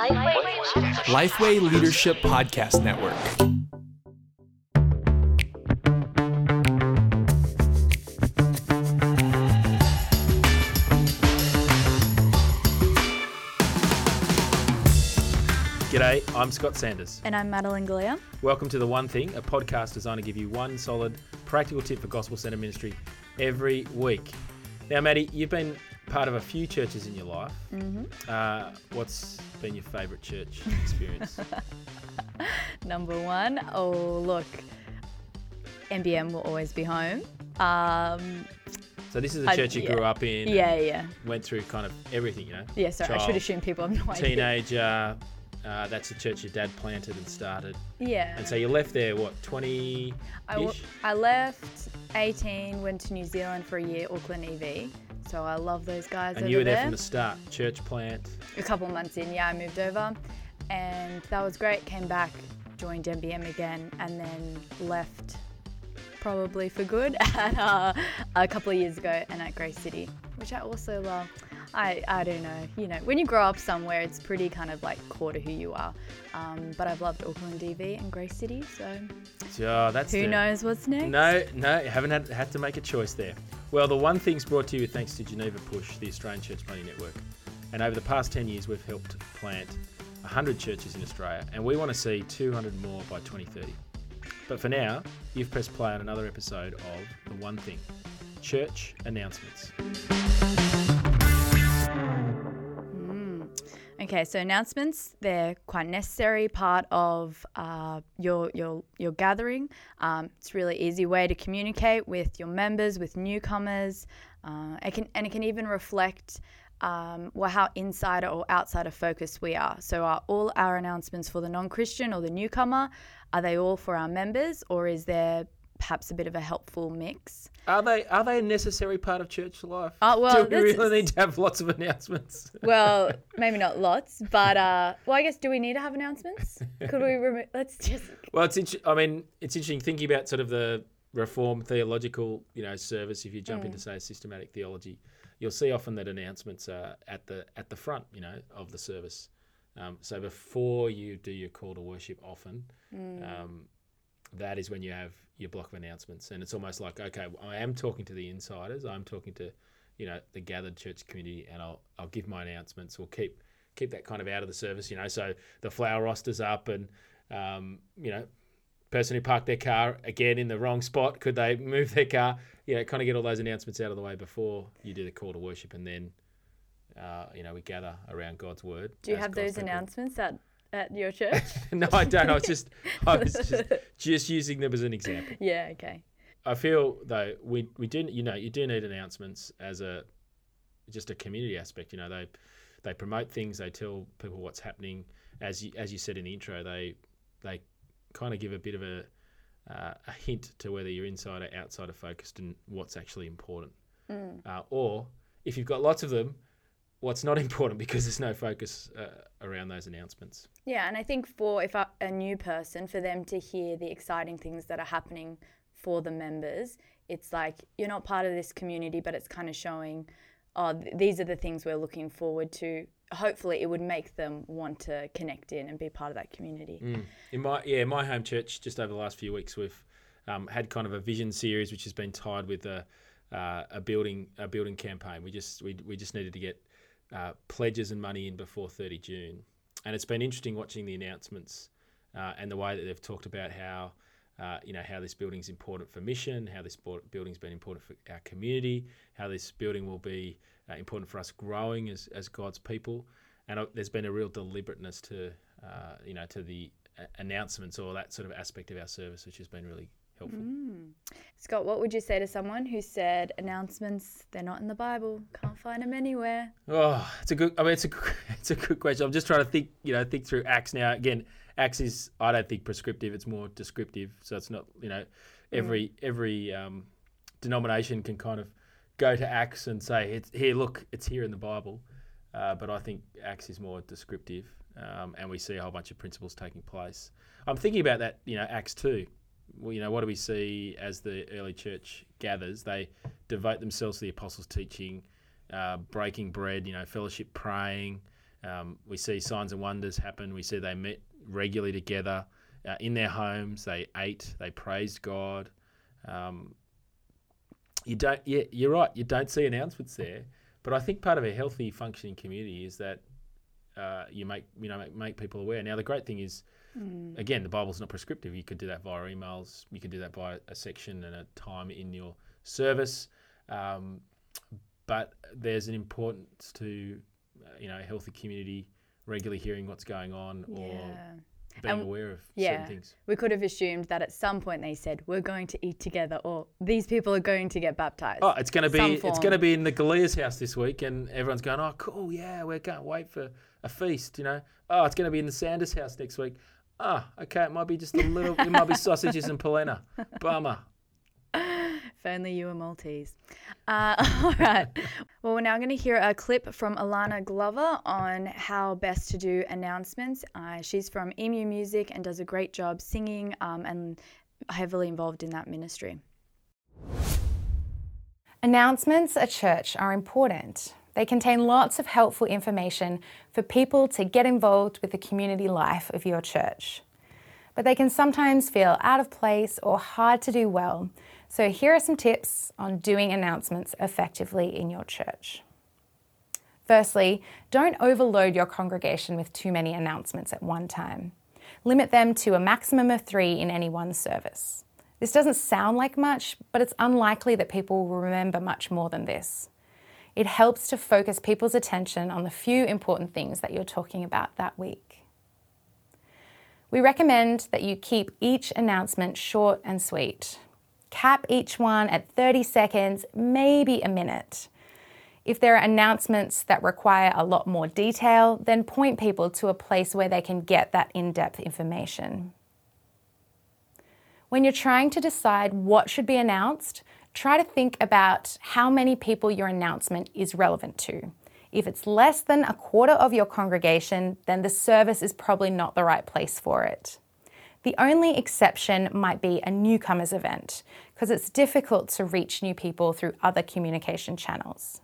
Lifeway Leadership Podcast Network. G'day, I'm Scott Sanders. And I'm Madeline Galea. Welcome to The One Thing, a podcast designed to give you one solid, practical tip for Gospel Centre Ministry every week. Now, Maddie, you've been part of a few churches in your life. Mm-hmm. Uh, what's been your favourite church experience? Number one, oh, look, MBM will always be home. Um, so, this is a I- church you yeah. grew up in, yeah, yeah. went through kind of everything, you know? Yeah, sorry, I Child, should assume people have no idea. Teenager, uh, that's the church your dad planted and started. Yeah. And so you left there, what, 20 I, w-? I left 18, went to New Zealand for a year, Auckland EV. So I love those guys And over you were there there. from the start, church plant. a couple months in, yeah, I moved over, and that was great. Came back, joined MBM again, and then left probably for good at, uh, a couple of years ago, and at Grey City, which I also love. I, I don't know, you know, when you grow up somewhere, it's pretty kind of like core to who you are. Um, but I've loved Auckland EV and Grey City, so So that's who the- knows what's next? No, no, haven't had, had to make a choice there. Well, the one thing's brought to you thanks to Geneva Push, the Australian Church Planting Network. And over the past 10 years, we've helped plant 100 churches in Australia, and we want to see 200 more by 2030. But for now, you've pressed play on another episode of The One Thing Church Announcements. Okay, so announcements, they're quite necessary part of uh, your, your, your gathering. Um, it's a really easy way to communicate with your members, with newcomers. Uh, it can, and it can even reflect um, well, how insider or outsider focused we are. So are all our announcements for the non-Christian or the newcomer, are they all for our members or is there perhaps a bit of a helpful mix? Are they are they a necessary part of church life? Uh, well, Do we really need to have lots of announcements? Well, maybe not lots, but uh, well, I guess do we need to have announcements? Could we remove? Let's just Well, it's int- I mean, it's interesting thinking about sort of the reform theological, you know, service. If you jump into say systematic theology, you'll see often that announcements are at the at the front, you know, of the service. Um, so before you do your call to worship, often um, that is when you have your block of announcements, and it's almost like okay, I am talking to the insiders. I'm talking to, you know, the gathered church community, and I'll I'll give my announcements. We'll keep keep that kind of out of the service, you know. So the flower roster's up, and um, you know, person who parked their car again in the wrong spot, could they move their car? You know, kind of get all those announcements out of the way before you do the call to worship, and then, uh, you know, we gather around God's word. do you have God's those people. announcements at at your church? no, I don't. I was just, I was just, just using them as an example. yeah. Okay. I feel though we we do you know you do need announcements as a just a community aspect. You know they they promote things, they tell people what's happening. As you as you said in the intro, they they kind of give a bit of a uh, a hint to whether you're inside or outside of focused and what's actually important. Uh, or if you've got lots of them, what's not important because there's no focus uh, around those announcements. Yeah, and I think for if a, a new person, for them to hear the exciting things that are happening for the members, it's like you're not part of this community, but it's kind of showing, oh, th- these are the things we're looking forward to. Hopefully, it would make them want to connect in and be part of that community. In my yeah, my home church, just over the last few weeks, we've um, had kind of a vision series which has been tied with a uh, a building a building campaign. We just we, we just needed to get uh, pledges and money in before 30 June, and it's been interesting watching the announcements uh, and the way that they've talked about how. Uh, you know how this building's important for mission, how this building's been important for our community, how this building will be uh, important for us growing as, as God's people, and there's been a real deliberateness to uh, you know to the announcements or that sort of aspect of our service, which has been really helpful. Scott, what would you say to someone who said announcements, they're not in the Bible, can't find them anywhere? Oh, it's a good. I mean, it's a it's a good question. I'm just trying to think. You know, think through Acts now. Again, Acts is I don't think prescriptive. It's more descriptive. So it's not. You know, every every um, denomination can kind of go to Acts and say, "It's here. Look, it's here in the Bible." Uh, but I think Acts is more descriptive, um, and we see a whole bunch of principles taking place. I'm thinking about that. You know, Acts two. Well, you know, what do we see as the early church gathers? They devote themselves to the apostles' teaching, uh, breaking bread, you know, fellowship, praying, Um, we see signs and wonders happen. We see they met regularly together uh, in their homes. They ate. They praised God. Um, you don't. Yeah, you're right. You don't see announcements there. But I think part of a healthy, functioning community is that uh, you make you know make, make people aware. Now the great thing is, Mm. again, the Bible's not prescriptive. You could do that via emails. You could do that by a section and a time in your service. Um, but there's an importance to uh, you know a healthy community, regularly hearing what's going on or Yeah. being And- aware of yeah. certain things. We could have assumed that at some point they said, we're going to eat together or these people are going to get baptized. Oh, it's going to be it's going to be in the Galea's house this week, and everyone's going, "Oh, cool, yeah, we can't wait for a feast." You know, oh, it's going to be in the Sanders house next week. Ah, okay, it might be just a little. it might be sausages and polenta. Bummer. If only you were Maltese. Uh, all right. Well, we're now going to hear a clip from Alanna Glover on how best to do announcements. Uh, she's from Emu Music and does a great job singing um, and heavily involved in that ministry. Announcements at church are important. They contain lots of helpful information for people to get involved with the community life of your church. But they can sometimes feel out of place or hard to do well. So, here are some tips on doing announcements effectively in your church. Firstly, don't overload your congregation with too many announcements at one time. Limit them to a maximum of three in any one service. This doesn't sound like much, but it's unlikely that people will remember much more than this. It helps to focus people's attention on the few important things that you're talking about that week. We recommend that you keep each announcement short and sweet. Cap each one at 30 seconds, maybe a minute. If there are announcements that require a lot more detail, then point people to a place where they can get that in depth information. When you're trying to decide what should be announced, try to think about how many people your announcement is relevant to. If it's less than a quarter of your congregation, then the service is probably not the right place for it. The only exception might be a newcomers event, because it's difficult to reach new people through other communication channels.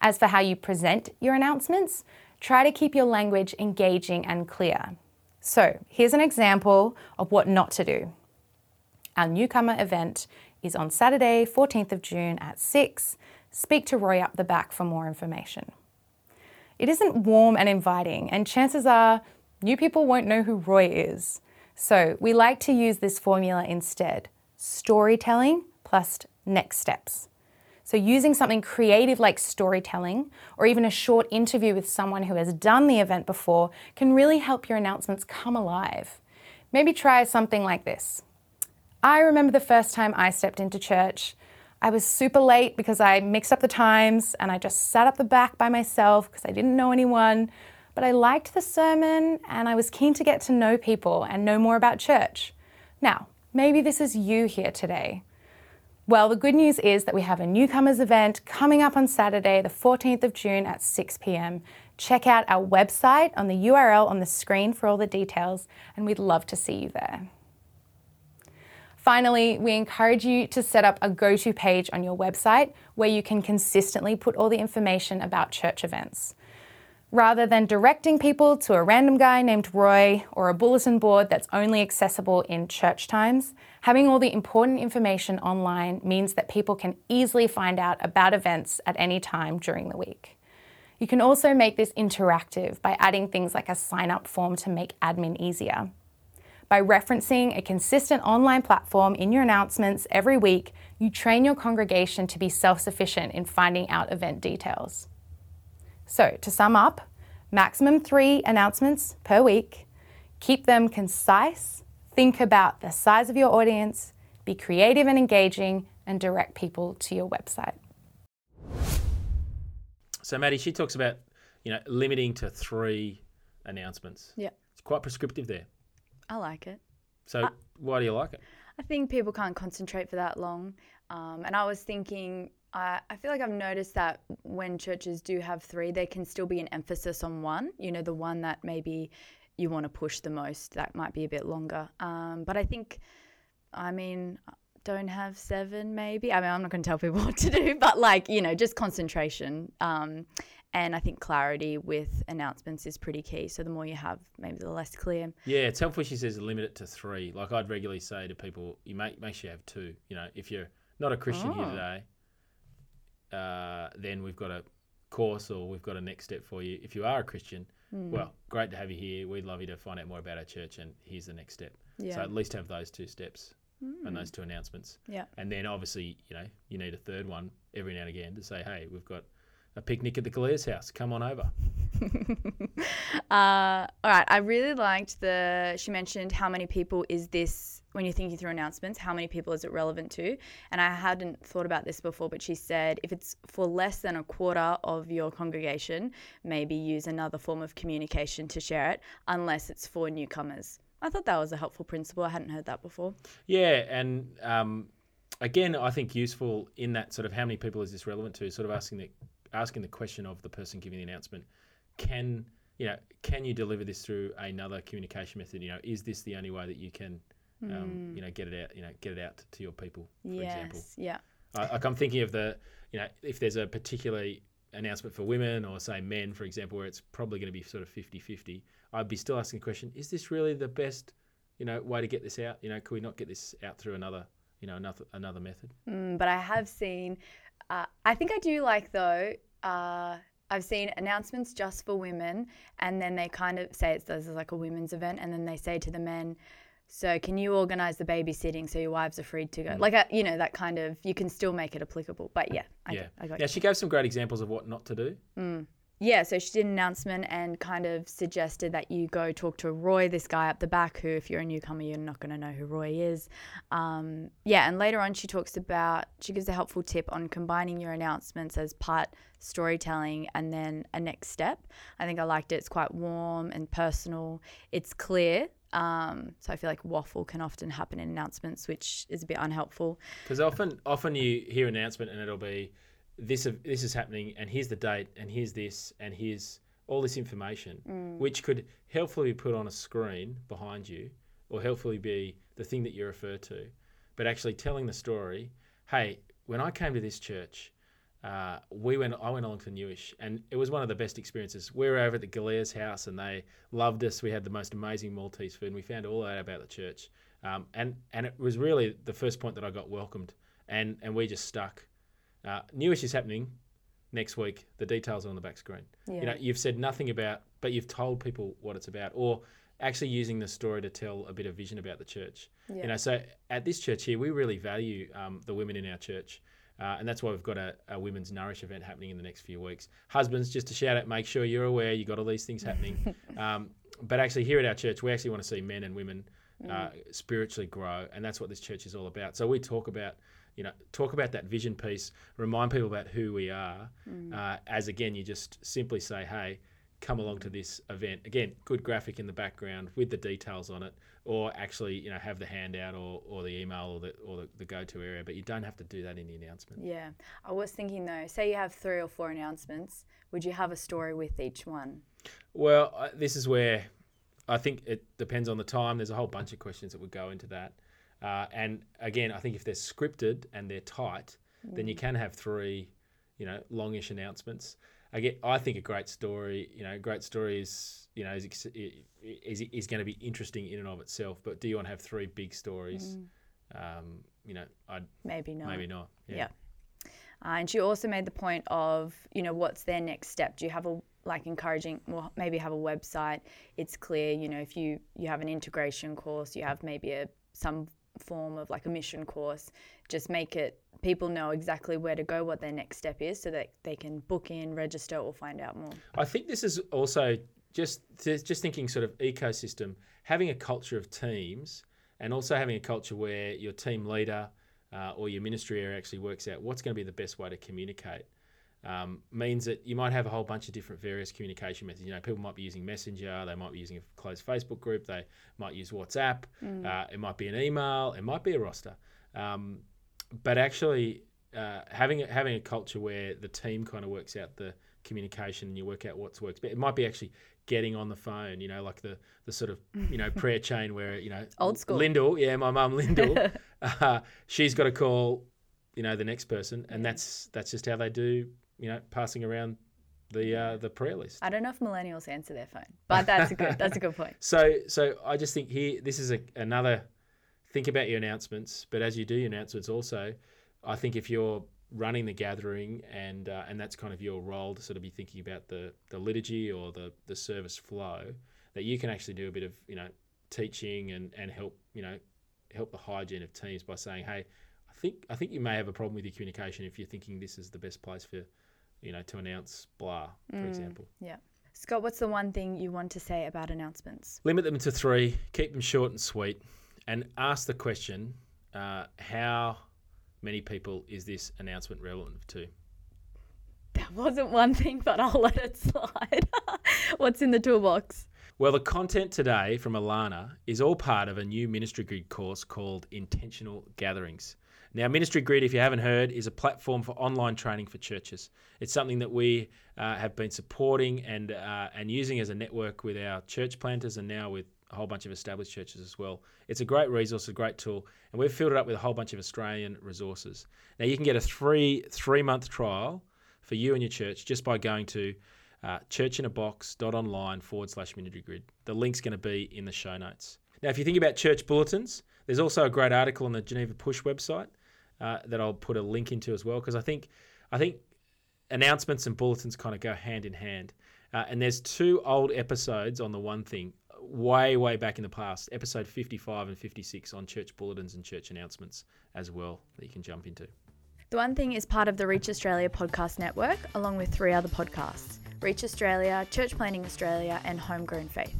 As for how you present your announcements, try to keep your language engaging and clear. So, here's an example of what not to do. Our newcomer event is on Saturday, 14th of June at 6. Speak to Roy up the back for more information. It isn't warm and inviting, and chances are new people won't know who Roy is. So, we like to use this formula instead storytelling plus next steps. So, using something creative like storytelling or even a short interview with someone who has done the event before can really help your announcements come alive. Maybe try something like this. I remember the first time I stepped into church. I was super late because I mixed up the times and I just sat up the back by myself because I didn't know anyone. But I liked the sermon and I was keen to get to know people and know more about church. Now, maybe this is you here today. Well, the good news is that we have a newcomers event coming up on Saturday, the 14th of June at 6 pm. Check out our website on the URL on the screen for all the details, and we'd love to see you there. Finally, we encourage you to set up a go to page on your website where you can consistently put all the information about church events. Rather than directing people to a random guy named Roy or a bulletin board that's only accessible in church times, having all the important information online means that people can easily find out about events at any time during the week. You can also make this interactive by adding things like a sign up form to make admin easier. By referencing a consistent online platform in your announcements every week, you train your congregation to be self sufficient in finding out event details. So, to sum up, maximum three announcements per week. Keep them concise, think about the size of your audience, be creative and engaging, and direct people to your website. So, Maddie, she talks about you know limiting to three announcements. Yeah, It's quite prescriptive there. I like it. So, why do you like it? I think people can't concentrate for that long. Um, and I was thinking, I, I feel like I've noticed that when churches do have three, there can still be an emphasis on one, you know, the one that maybe you want to push the most, that might be a bit longer. Um, but I think, I mean, don't have seven maybe. I mean, I'm not going to tell people what to do, but like, you know, just concentration. Um, And I think clarity with announcements is pretty key. So the more you have, maybe the less clear. Yeah, it's helpful. She says limit it to three. Like I'd regularly say to people, you make make sure you have two. You know, if you're not a Christian here Oh. today, uh, then we've got a course or we've got a next step for you. If you are a Christian, Hmm. well, great to have you here. We'd love you to find out more about our church, and here's the next step. Yeah. So at least have those two steps and those two announcements. Yeah. And then obviously, you know, you need a third one every now and again to say, hey, we've got a picnic at the Galea's house. Come on over. Uh, all right. I really liked the. She mentioned how many people is this when you're thinking through announcements? How many people is it relevant to? And I hadn't thought about this before, but she said if it's for less than a quarter of your congregation, maybe use another form of communication to share it, unless it's for newcomers. I thought that was a helpful principle. I hadn't heard that before. Yeah, and um, again, I think useful in that sort of how many people is this relevant to? Sort of asking the asking the question of the person giving the announcement: Can you know? Can you deliver this through another communication method? You know, is this the only way that you can, um, you know, get it out? You know, get it out to your people, for example. yes. Yeah. I, like I'm thinking of the, you know, if there's a particular announcement for women or say men, for example, where it's probably going to be sort of 50-50, I'd be still asking the question: Is this really the best, you know, way to get this out? You know, could we not get this out through another, you know, another another method? Mm, but I have seen, uh, I think I do like though. Uh, I've seen announcements just for women, and then they kind of say it's this is like a women's event, and then they say to the men, "So can you organise the babysitting so your wives are free to go?" Like a, you know that kind of you can still make it applicable. But yeah, I, yeah, I got yeah. She gave some great examples of what not to do. Yeah, so she did an announcement and kind of suggested that you go talk to Roy, this guy up the back, who, if you're a newcomer, you're not going to know who Roy is. Um, yeah, and later on, she talks about, she gives a helpful tip on combining your announcements as part storytelling and then a next step. I think I liked it. It's quite warm and personal, it's clear. Um, so I feel like waffle can often happen in announcements, which is a bit unhelpful. Because often, often you hear an announcement and it'll be this this is happening, and here's the date, and here's this, and here's all this information, which could helpfully be put on a screen behind you, or helpfully be the thing that you refer to, but actually telling the story. Hey, when I came to this church, uh, we went. I went along to Newish, and it was one of the best experiences. We were over at the Galea's house, and they loved us. We had the most amazing Maltese food, and we found all out about the church. Um, and and it was really the first point that I got welcomed, and and we just stuck. Uh, Newish is happening next week. The details are on the back screen. You know, you've said nothing about, but you've told people what it's about, or actually using the story to tell a bit of vision about the church. You know, so at this church here, we really value um, the women in our church. Uh, and that's why we've got a, a women's nourish event happening in the next few weeks. Husbands, just to shout out, make sure you're aware you got all these things happening. um, but actually, here at our church, we actually want to see men and women uh, spiritually grow, and that's what this church is all about. So we talk about, you know, talk about that vision piece, remind people about who we are. Uh, as again, you just simply say, hey, come along to this event. Again, good graphic in the background with the details on it, or actually, you know, have the handout or, or the email or the or the, the go to area. But you don't have to do that in the announcement. Yeah. I was thinking though, say you have three or four announcements, would you have a story with each one? Well, I- this is where I think it depends on the time. There's a whole bunch of questions that would go into that. Uh, and again, I think if they're scripted and they're tight, then you can have three, you know, longish announcements. Again, I think a great story, you know, great story is, you know, is, is, is going to be interesting in and of itself. But do you want to have three big stories? Um, you know, I'd Maybe not. maybe not. Yeah. Uh, and she also made the point of, you know, what's their next step? Do you have a like encouraging, well, maybe have a website? It's clear, you know, if you you have an integration course, you have maybe a some form of like a mission course. Just make it people know exactly where to go, what their next step is, so that they can book in, register, or find out more. I think this is also just just thinking sort of ecosystem, having a culture of teams, and also having a culture where your team leader uh, or your ministry area actually works out what's going to be the best way to communicate. Um, means that you might have a whole bunch of different various communication methods. You know, people might be using Messenger, they might be using a closed Facebook group, they might use WhatsApp, uh, it might be an email, it might be a roster. Um, but actually, uh, having a, having a culture where the team kind of works out the communication and you work out what's works. But it might be actually getting on the phone, you know, like the the sort of you know prayer chain where you know Old school. Lyndall, yeah, my mum Lyndall, uh, she's got to call, you know, the next person, and that's that's just how they do, you know, passing around the uh, the prayer list. I don't know if millennials answer their phone, but that's a good that's a good point. So so I just think here this is a, another think about your announcements, but as you do your announcements also, I think if you're running the gathering and uh, and that's kind of your role to sort of be thinking about the the liturgy or the the service flow, that you can actually do a bit of you know teaching and and help you know help the hygiene of teams by saying, hey, I think I think you may have a problem with your communication if you're thinking this is the best place for you know to announce blah, for example. Yeah. Scott, what's the one thing you want to say about announcements? Limit them to three, keep them short and sweet, and ask the question uh, how many people is this announcement relevant to? That wasn't one thing, but I'll let it slide. what's in the toolbox? Well, the content today from Alanna is all part of a new Ministry Grid course called Intentional Gatherings. Now, Ministry Grid, if you haven't heard, is a platform for online training for churches. It's something that we uh, have been supporting and uh, and using as a network with our church planters and now with a whole bunch of established churches as well. It's a great resource, a great tool, and we've filled it up with a whole bunch of Australian resources. Now, you can get a three three month trial for you and your church just by going to uh, churchinabox.online forward slash ministry grid. The link's going to be in the show notes. Now, if you think about church bulletins, there's also a great article on the Geneva Push website uh, that I'll put a link into as well because I think I think announcements and bulletins kind of go hand in hand. Uh, and there's two old episodes on the one thing, way way back in the past, episode 55 and 56 on church bulletins and church announcements as well that you can jump into. The One Thing is part of the Reach Australia podcast network, along with three other podcasts Reach Australia, Church Planting Australia, and Homegrown Faith.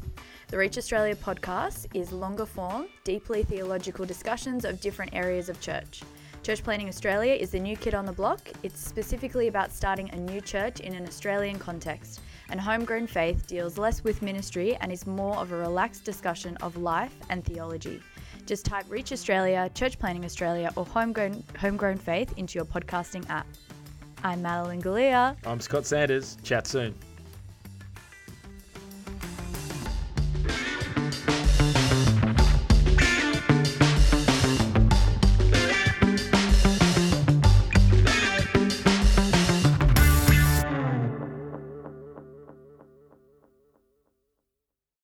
The Reach Australia podcast is longer form, deeply theological discussions of different areas of church. Church Planting Australia is the new kid on the block. It's specifically about starting a new church in an Australian context. And Homegrown Faith deals less with ministry and is more of a relaxed discussion of life and theology. Just type Reach Australia, Church Planting Australia, or Homegrown, Homegrown Faith into your podcasting app. I'm Madeline Galea. I'm Scott Sanders. Chat soon.